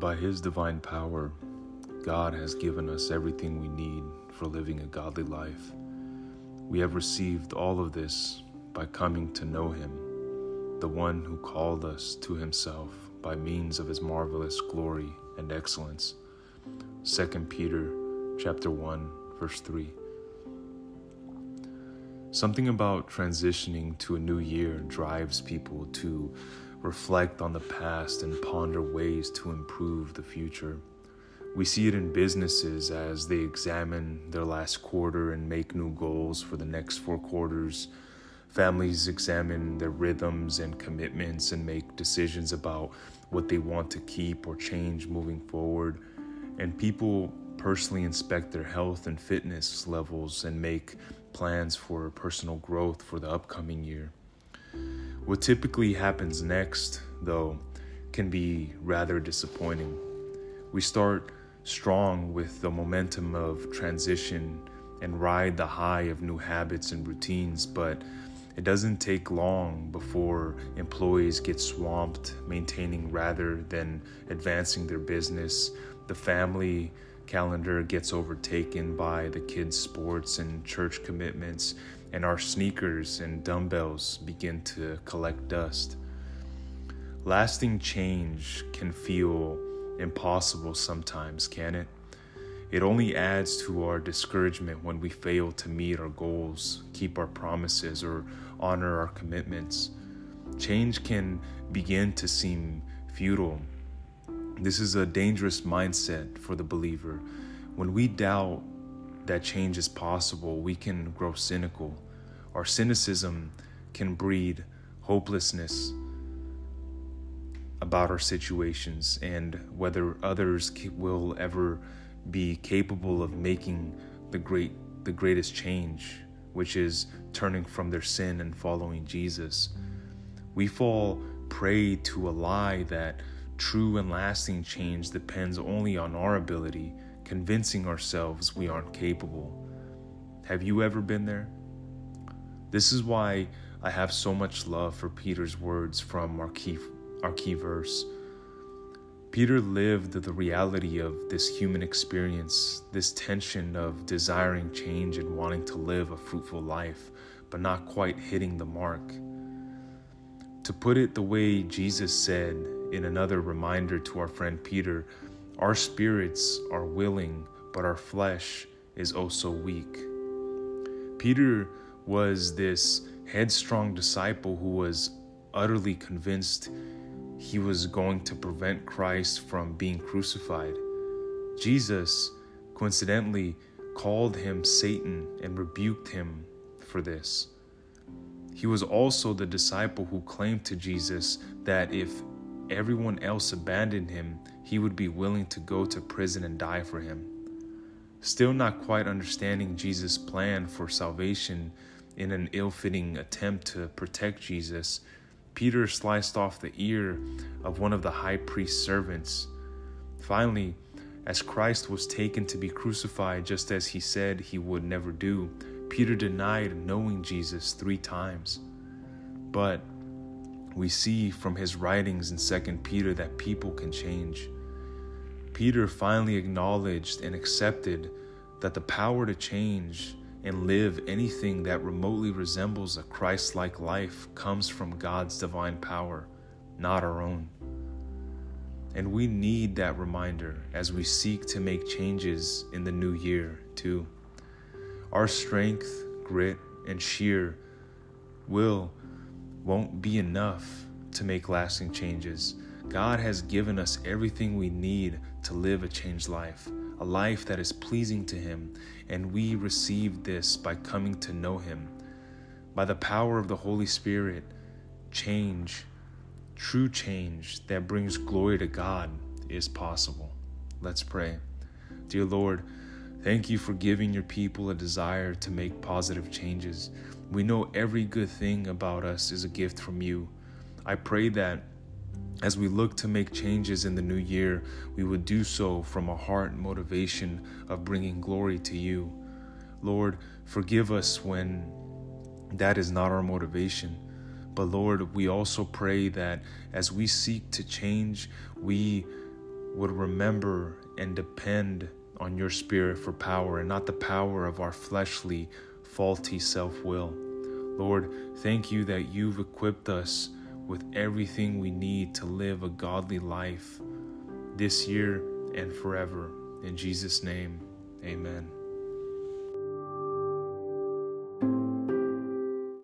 By His divine power, God has given us everything we need for living a godly life. We have received all of this by coming to know Him, the one who called us to Himself by means of His marvelous glory and excellence. 2 Peter chapter 1 verse 3. Something about transitioning to a new year drives people to reflect on the past and ponder ways to improve the future. We see it in businesses as they examine their last quarter and make new goals for the next four quarters. Families examine their rhythms and commitments and make decisions about what they want to keep or change moving forward. And people personally inspect their health and fitness levels and make plans for personal growth for the upcoming year. What typically happens next, though, can be rather disappointing. We start strong with the momentum of transition and ride the high of new habits and routines, but it doesn't take long before employees get swamped maintaining rather than advancing their business. The family calendar gets overtaken by the kids' sports and church commitments, and our sneakers and dumbbells begin to collect dust. Lasting change can feel impossible sometimes, can it? It only adds to our discouragement when we fail to meet our goals, keep our promises, or honor our commitments. Change can begin to seem futile this is a dangerous mindset for the believer. When we doubt that change is possible, we can grow cynical. Our cynicism can breed hopelessness about our situations and whether others will ever be capable of making the great the greatest change which is turning from their sin and following Jesus we fall prey to a lie that True and lasting change depends only on our ability, convincing ourselves we aren't capable. Have you ever been there? This is why I have so much love for Peter's words from our key, our key verse. Peter lived the reality of this human experience, this tension of desiring change and wanting to live a fruitful life, but not quite hitting the mark. To put it the way Jesus said in another reminder to our friend Peter, our spirits are willing, but our flesh is oh also weak. Peter was this headstrong disciple who was utterly convinced he was going to prevent Christ from being crucified. Jesus, coincidentally, called him Satan and rebuked him for this. He was also the disciple who claimed to Jesus that if everyone else abandoned him, he would be willing to go to prison and die for him. Still not quite understanding Jesus' plan for salvation in an ill fitting attempt to protect Jesus, Peter sliced off the ear of one of the high priest's servants. Finally, as Christ was taken to be crucified just as he said he would never do, Peter denied knowing Jesus three times. But we see from his writings in 2 Peter that people can change. Peter finally acknowledged and accepted that the power to change and live anything that remotely resembles a Christ like life comes from God's divine power, not our own. And we need that reminder as we seek to make changes in the new year, too. Our strength, grit, and sheer will won't be enough to make lasting changes. God has given us everything we need to live a changed life, a life that is pleasing to Him, and we receive this by coming to know Him. By the power of the Holy Spirit, change, true change that brings glory to God, is possible. Let's pray. Dear Lord, thank you for giving your people a desire to make positive changes. We know every good thing about us is a gift from you. I pray that as we look to make changes in the new year, we would do so from a heart motivation of bringing glory to you. Lord, forgive us when that is not our motivation. But Lord, we also pray that as we seek to change, we would remember and depend on your Spirit for power and not the power of our fleshly, faulty self will. Lord, thank you that you've equipped us with everything we need to live a godly life this year and forever. In Jesus' name, amen.